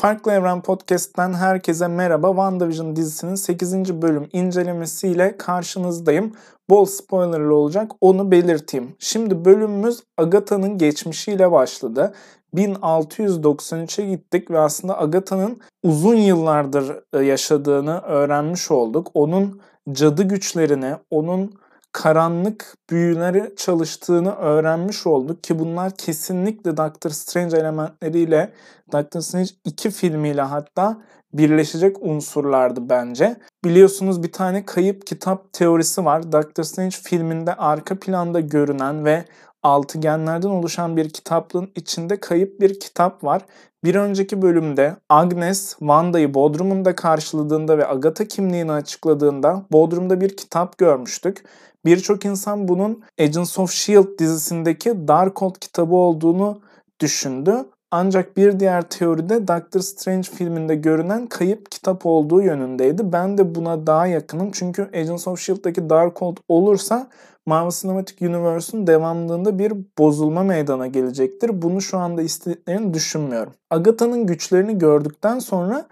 Farklı Evren Podcast'ten herkese merhaba. WandaVision dizisinin 8. bölüm incelemesiyle karşınızdayım. Bol spoilerlı olacak onu belirteyim. Şimdi bölümümüz Agatha'nın geçmişiyle başladı. 1693'e gittik ve aslında Agatha'nın uzun yıllardır e, yaşadığını öğrenmiş olduk. Onun cadı güçlerini, onun karanlık büyüleri çalıştığını öğrenmiş olduk ki bunlar kesinlikle Doctor Strange elementleriyle Doctor Strange 2 filmiyle hatta birleşecek unsurlardı bence. Biliyorsunuz bir tane kayıp kitap teorisi var. Doctor Strange filminde arka planda görünen ve altıgenlerden oluşan bir kitaplığın içinde kayıp bir kitap var. Bir önceki bölümde Agnes Wanda'yı Bodrum'unda karşıladığında ve Agatha kimliğini açıkladığında Bodrum'da bir kitap görmüştük. Birçok insan bunun Agents of S.H.I.E.L.D. dizisindeki Darkhold kitabı olduğunu düşündü. Ancak bir diğer teoride Doctor Strange filminde görünen kayıp kitap olduğu yönündeydi. Ben de buna daha yakınım çünkü Agents of S.H.I.E.L.D'daki Darkhold olursa Marvel Cinematic Universe'un devamlılığında bir bozulma meydana gelecektir. Bunu şu anda istediklerini düşünmüyorum. Agatha'nın güçlerini gördükten sonra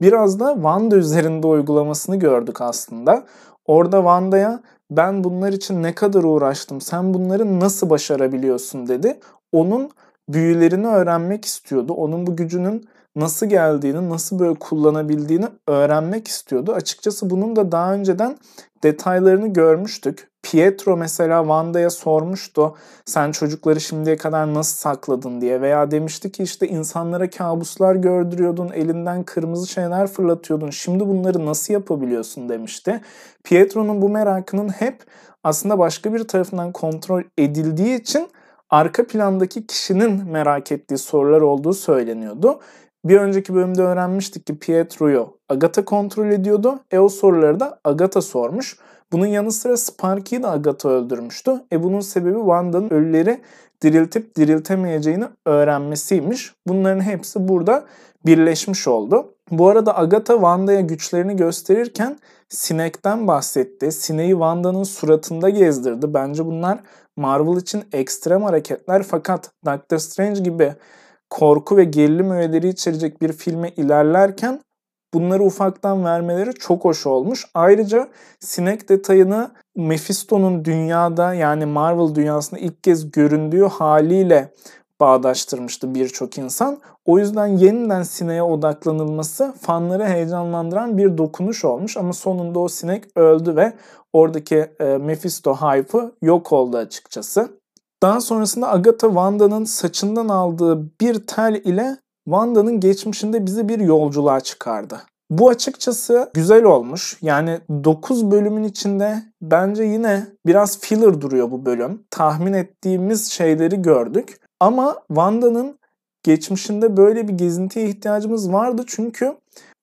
biraz da Wanda üzerinde uygulamasını gördük aslında. Orada Wanda'ya ben bunlar için ne kadar uğraştım, sen bunları nasıl başarabiliyorsun dedi. Onun büyülerini öğrenmek istiyordu. Onun bu gücünün nasıl geldiğini, nasıl böyle kullanabildiğini öğrenmek istiyordu. Açıkçası bunun da daha önceden detaylarını görmüştük. Pietro mesela Wanda'ya sormuştu sen çocukları şimdiye kadar nasıl sakladın diye veya demişti ki işte insanlara kabuslar gördürüyordun, elinden kırmızı şeyler fırlatıyordun. Şimdi bunları nasıl yapabiliyorsun demişti. Pietro'nun bu merakının hep aslında başka bir tarafından kontrol edildiği için arka plandaki kişinin merak ettiği sorular olduğu söyleniyordu. Bir önceki bölümde öğrenmiştik ki Pietro'yu Agatha kontrol ediyordu. E o soruları da Agatha sormuş. Bunun yanı sıra Sparky'yi de Agatha öldürmüştü. E bunun sebebi Wanda'nın ölüleri diriltip diriltemeyeceğini öğrenmesiymiş. Bunların hepsi burada birleşmiş oldu. Bu arada Agatha Wanda'ya güçlerini gösterirken sinekten bahsetti. Sineği Wanda'nın suratında gezdirdi. Bence bunlar Marvel için ekstrem hareketler fakat Doctor Strange gibi korku ve gerilim öğeleri içerecek bir filme ilerlerken bunları ufaktan vermeleri çok hoş olmuş. Ayrıca sinek detayını Mephisto'nun dünyada yani Marvel dünyasında ilk kez göründüğü haliyle bağdaştırmıştı birçok insan. O yüzden yeniden sineğe odaklanılması fanları heyecanlandıran bir dokunuş olmuş ama sonunda o sinek öldü ve oradaki e, Mephisto hype'ı yok oldu açıkçası. Daha sonrasında Agatha Wanda'nın saçından aldığı bir tel ile Wanda'nın geçmişinde bizi bir yolculuğa çıkardı. Bu açıkçası güzel olmuş. Yani 9 bölümün içinde bence yine biraz filler duruyor bu bölüm. Tahmin ettiğimiz şeyleri gördük. Ama Wanda'nın geçmişinde böyle bir gezintiye ihtiyacımız vardı çünkü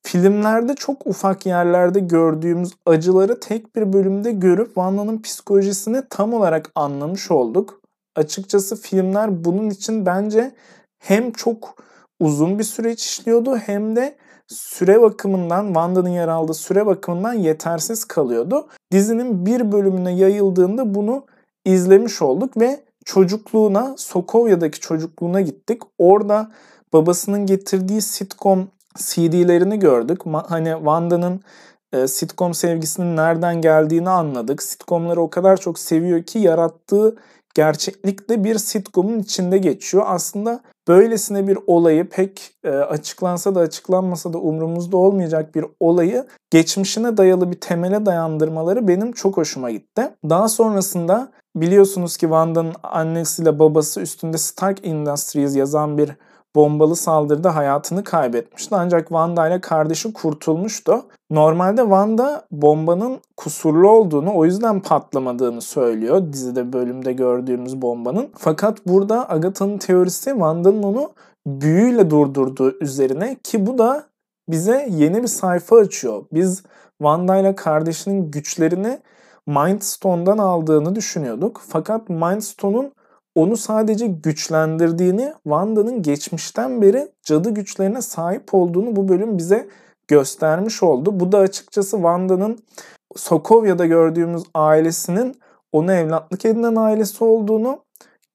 filmlerde çok ufak yerlerde gördüğümüz acıları tek bir bölümde görüp Wanda'nın psikolojisini tam olarak anlamış olduk. Açıkçası filmler bunun için bence hem çok uzun bir süreç işliyordu hem de süre bakımından Wanda'nın yer aldığı süre bakımından yetersiz kalıyordu. Dizinin bir bölümüne yayıldığında bunu izlemiş olduk ve çocukluğuna, Sokovya'daki çocukluğuna gittik. Orada babasının getirdiği sitcom CD'lerini gördük. Hani Wanda'nın e, sitcom sevgisinin nereden geldiğini anladık. Sitcomları o kadar çok seviyor ki yarattığı gerçeklikte bir sitcomun içinde geçiyor. Aslında böylesine bir olayı pek e, açıklansa da açıklanmasa da umurumuzda olmayacak bir olayı geçmişine dayalı bir temele dayandırmaları benim çok hoşuma gitti. Daha sonrasında biliyorsunuz ki Wanda'nın annesiyle babası üstünde Stark Industries yazan bir bombalı saldırıda hayatını kaybetmişti. Ancak Wanda ile kardeşi kurtulmuştu. Normalde Wanda bombanın kusurlu olduğunu o yüzden patlamadığını söylüyor dizide bölümde gördüğümüz bombanın. Fakat burada Agatha'nın teorisi Wanda'nın onu büyüyle durdurduğu üzerine ki bu da bize yeni bir sayfa açıyor. Biz Wanda ile kardeşinin güçlerini Mind Stone'dan aldığını düşünüyorduk. Fakat Mind Stone'un onu sadece güçlendirdiğini, Wanda'nın geçmişten beri cadı güçlerine sahip olduğunu bu bölüm bize göstermiş oldu. Bu da açıkçası Wanda'nın Sokovya'da gördüğümüz ailesinin onu evlatlık edinen ailesi olduğunu,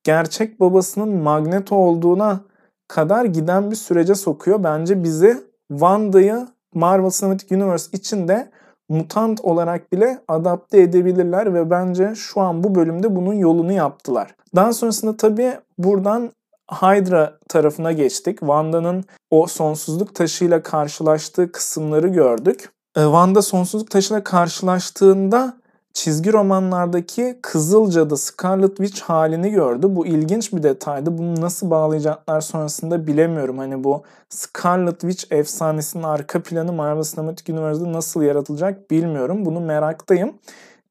gerçek babasının Magneto olduğuna kadar giden bir sürece sokuyor. Bence bizi Wanda'yı Marvel Cinematic Universe içinde mutant olarak bile adapte edebilirler ve bence şu an bu bölümde bunun yolunu yaptılar. Daha sonrasında tabii buradan Hydra tarafına geçtik. Wanda'nın o sonsuzluk taşıyla karşılaştığı kısımları gördük. Ee, Wanda sonsuzluk taşıyla karşılaştığında çizgi romanlardaki Kızıl Cadı Scarlet Witch halini gördü. Bu ilginç bir detaydı. Bunu nasıl bağlayacaklar sonrasında bilemiyorum. Hani bu Scarlet Witch efsanesinin arka planı Marvel Cinematic Universe'da nasıl yaratılacak bilmiyorum. Bunu meraktayım.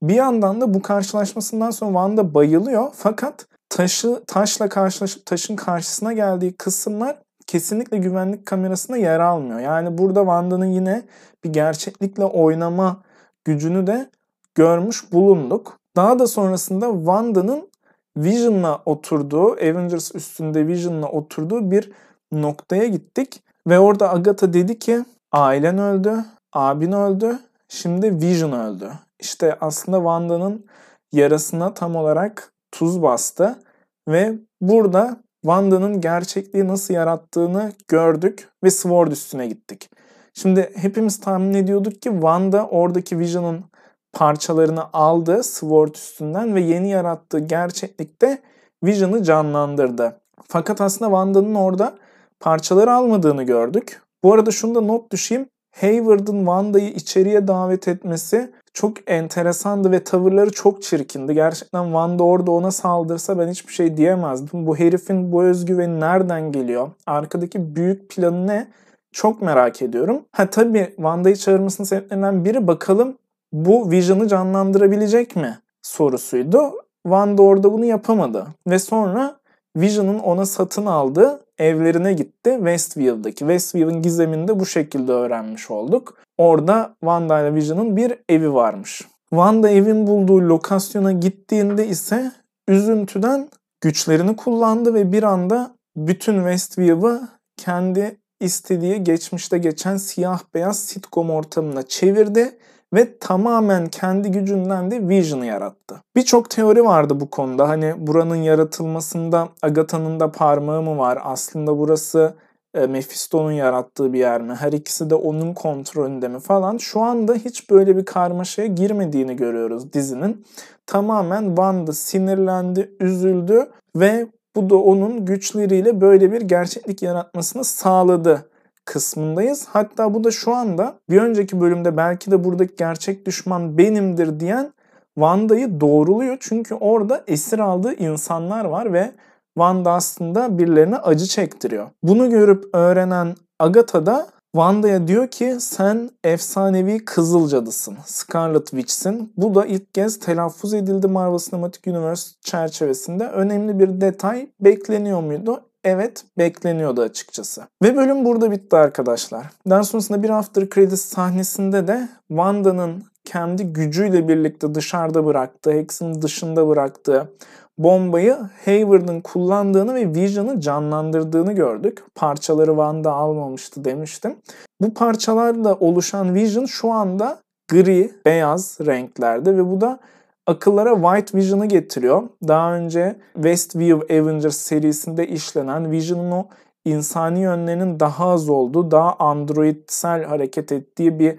Bir yandan da bu karşılaşmasından sonra Wanda bayılıyor. Fakat taşı taşla karşılaşıp taşın karşısına geldiği kısımlar kesinlikle güvenlik kamerasında yer almıyor. Yani burada Wanda'nın yine bir gerçeklikle oynama gücünü de görmüş bulunduk. Daha da sonrasında Wanda'nın Vision'la oturduğu, Avengers üstünde Vision'la oturduğu bir noktaya gittik. Ve orada Agatha dedi ki ailen öldü, abin öldü, şimdi Vision öldü. İşte aslında Wanda'nın yarasına tam olarak tuz bastı. Ve burada Wanda'nın gerçekliği nasıl yarattığını gördük ve Sword üstüne gittik. Şimdi hepimiz tahmin ediyorduk ki Wanda oradaki Vision'ın parçalarını aldı Sword üstünden ve yeni yarattığı gerçeklikte Vision'ı canlandırdı. Fakat aslında Wanda'nın orada parçaları almadığını gördük. Bu arada şunu da not düşeyim. Hayward'ın Wanda'yı içeriye davet etmesi çok enteresandı ve tavırları çok çirkindi. Gerçekten Wanda orada ona saldırsa ben hiçbir şey diyemezdim. Bu herifin bu özgüveni nereden geliyor? Arkadaki büyük planı ne? Çok merak ediyorum. Ha tabii Wanda'yı çağırmasının sebeplerinden biri bakalım bu Vision'ı canlandırabilecek mi sorusuydu. Wanda orada bunu yapamadı. Ve sonra Vision'ın ona satın aldığı evlerine gitti Westview'daki. Westview'ın gizemini de bu şekilde öğrenmiş olduk. Orada Wanda ile Vision'ın bir evi varmış. Wanda evin bulduğu lokasyona gittiğinde ise üzüntüden güçlerini kullandı ve bir anda bütün Westview'ı kendi istediği geçmişte geçen siyah beyaz sitcom ortamına çevirdi ve tamamen kendi gücünden de Vision'ı yarattı. Birçok teori vardı bu konuda. Hani buranın yaratılmasında Agatha'nın da parmağı mı var? Aslında burası e, Mephisto'nun yarattığı bir yer mi? Her ikisi de onun kontrolünde mi falan. Şu anda hiç böyle bir karmaşaya girmediğini görüyoruz dizinin. Tamamen Wanda sinirlendi, üzüldü ve bu da onun güçleriyle böyle bir gerçeklik yaratmasını sağladı kısmındayız. Hatta bu da şu anda bir önceki bölümde belki de buradaki gerçek düşman benimdir diyen Wanda'yı doğruluyor. Çünkü orada esir aldığı insanlar var ve Wanda aslında birilerine acı çektiriyor. Bunu görüp öğrenen Agatha da Wanda'ya diyor ki sen efsanevi kızıl cadısın. Scarlet Witch'sin. Bu da ilk kez telaffuz edildi Marvel Cinematic Universe çerçevesinde. Önemli bir detay bekleniyor muydu? Evet bekleniyordu açıkçası. Ve bölüm burada bitti arkadaşlar. Daha sonrasında bir after credits sahnesinde de Wanda'nın kendi gücüyle birlikte dışarıda bıraktığı, Hex'in dışında bıraktığı bombayı Hayward'ın kullandığını ve Vision'ı canlandırdığını gördük. Parçaları Wanda almamıştı demiştim. Bu parçalarla oluşan Vision şu anda gri, beyaz renklerde ve bu da akıllara White Vision'ı getiriyor. Daha önce Westview Avengers serisinde işlenen Vision'ın o insani yönlerinin daha az olduğu, daha androidsel hareket ettiği bir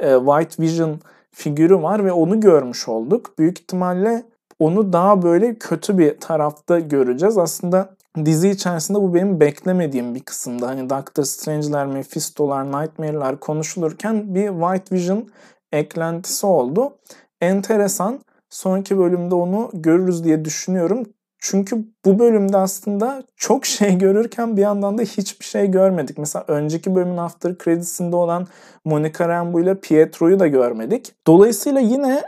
e, White Vision figürü var ve onu görmüş olduk. Büyük ihtimalle onu daha böyle kötü bir tarafta göreceğiz. Aslında dizi içerisinde bu benim beklemediğim bir kısımda. Hani Doctor Strange'ler, Mephisto'lar, Nightmare'lar konuşulurken bir White Vision eklentisi oldu. Enteresan. Sonraki bölümde onu görürüz diye düşünüyorum. Çünkü bu bölümde aslında çok şey görürken bir yandan da hiçbir şey görmedik. Mesela önceki bölümün after credits'inde olan Monica Rambeau ile Pietro'yu da görmedik. Dolayısıyla yine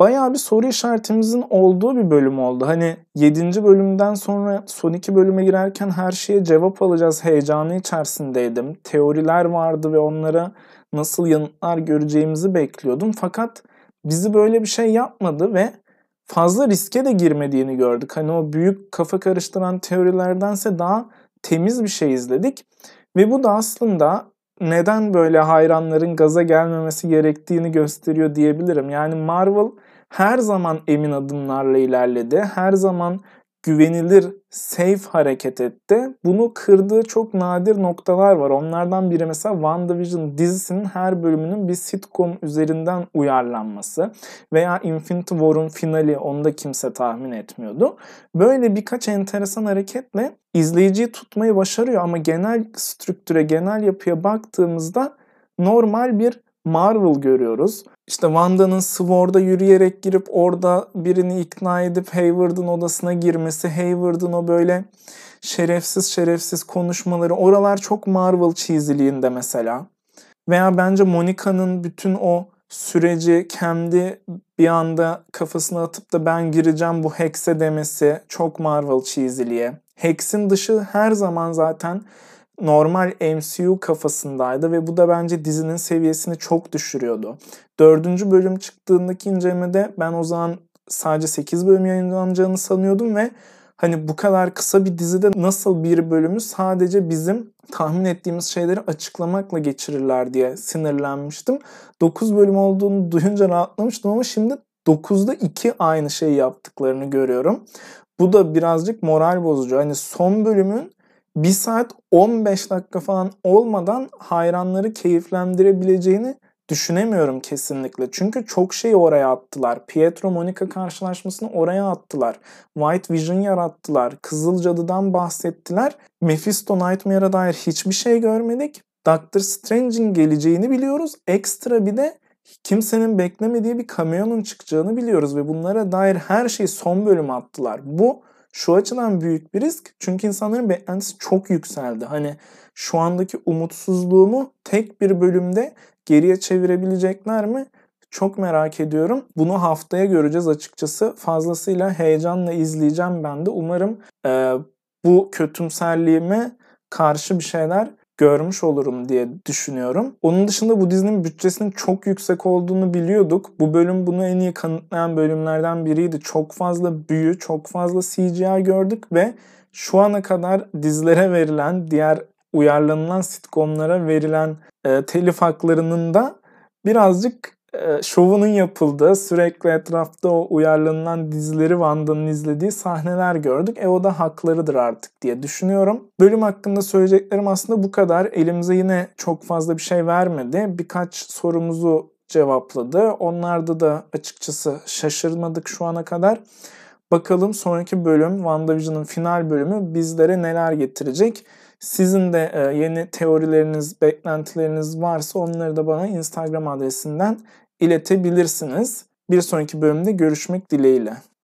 bayağı bir soru işaretimizin olduğu bir bölüm oldu. Hani 7. bölümden sonra son iki bölüme girerken her şeye cevap alacağız heyecanı içerisindeydim. Teoriler vardı ve onlara nasıl yanıtlar göreceğimizi bekliyordum. Fakat bizi böyle bir şey yapmadı ve fazla riske de girmediğini gördük. Hani o büyük kafa karıştıran teorilerdense daha temiz bir şey izledik. Ve bu da aslında neden böyle hayranların gaza gelmemesi gerektiğini gösteriyor diyebilirim. Yani Marvel her zaman emin adımlarla ilerledi. Her zaman güvenilir, safe hareket etti. Bunu kırdığı çok nadir noktalar var. Onlardan biri mesela WandaVision dizisinin her bölümünün bir sitcom üzerinden uyarlanması veya Infinity War'un finali onu da kimse tahmin etmiyordu. Böyle birkaç enteresan hareketle izleyiciyi tutmayı başarıyor ama genel strüktüre, genel yapıya baktığımızda normal bir Marvel görüyoruz. İşte Wanda'nın Sword'a yürüyerek girip orada birini ikna edip Hayward'ın odasına girmesi, Hayward'ın o böyle şerefsiz şerefsiz konuşmaları oralar çok Marvel cheesy'liğinde mesela. Veya bence Monica'nın bütün o süreci kendi bir anda kafasına atıp da ben gireceğim bu Hex'e demesi çok Marvel cheesy'liğe. Hex'in dışı her zaman zaten normal MCU kafasındaydı ve bu da bence dizinin seviyesini çok düşürüyordu. Dördüncü bölüm çıktığındaki incelemede ben o zaman sadece 8 bölüm yayınlanacağını sanıyordum ve hani bu kadar kısa bir dizide nasıl bir bölümü sadece bizim tahmin ettiğimiz şeyleri açıklamakla geçirirler diye sinirlenmiştim. 9 bölüm olduğunu duyunca rahatlamıştım ama şimdi 9'da 2 aynı şeyi yaptıklarını görüyorum. Bu da birazcık moral bozucu. Hani son bölümün 1 saat 15 dakika falan olmadan hayranları keyiflendirebileceğini düşünemiyorum kesinlikle. Çünkü çok şey oraya attılar. Pietro Monica karşılaşmasını oraya attılar. White Vision yarattılar. Kızıl Cadı'dan bahsettiler. Mephisto Nightmare'a dair hiçbir şey görmedik. Doctor Strange'in geleceğini biliyoruz. Ekstra bir de kimsenin beklemediği bir cameo'nun çıkacağını biliyoruz ve bunlara dair her şeyi son bölüme attılar. Bu şu açıdan büyük bir risk çünkü insanların beklentisi çok yükseldi. Hani şu andaki umutsuzluğumu tek bir bölümde geriye çevirebilecekler mi? Çok merak ediyorum. Bunu haftaya göreceğiz açıkçası. Fazlasıyla heyecanla izleyeceğim ben de. Umarım e, bu kötümserliğime karşı bir şeyler görmüş olurum diye düşünüyorum. Onun dışında bu dizinin bütçesinin çok yüksek olduğunu biliyorduk. Bu bölüm bunu en iyi kanıtlayan bölümlerden biriydi. Çok fazla büyü, çok fazla CGI gördük ve şu ana kadar dizilere verilen, diğer uyarlanılan sitcomlara verilen e, telif haklarının da birazcık şovunun yapıldığı, sürekli etrafta o uyarlanılan dizileri Vanda'nın izlediği sahneler gördük. E o da haklarıdır artık diye düşünüyorum. Bölüm hakkında söyleyeceklerim aslında bu kadar. Elimize yine çok fazla bir şey vermedi. Birkaç sorumuzu cevapladı. Onlarda da açıkçası şaşırmadık şu ana kadar. Bakalım sonraki bölüm WandaVision'ın final bölümü bizlere neler getirecek. Sizin de e, yeni teorileriniz, beklentileriniz varsa onları da bana Instagram adresinden iletebilirsiniz. Bir sonraki bölümde görüşmek dileğiyle.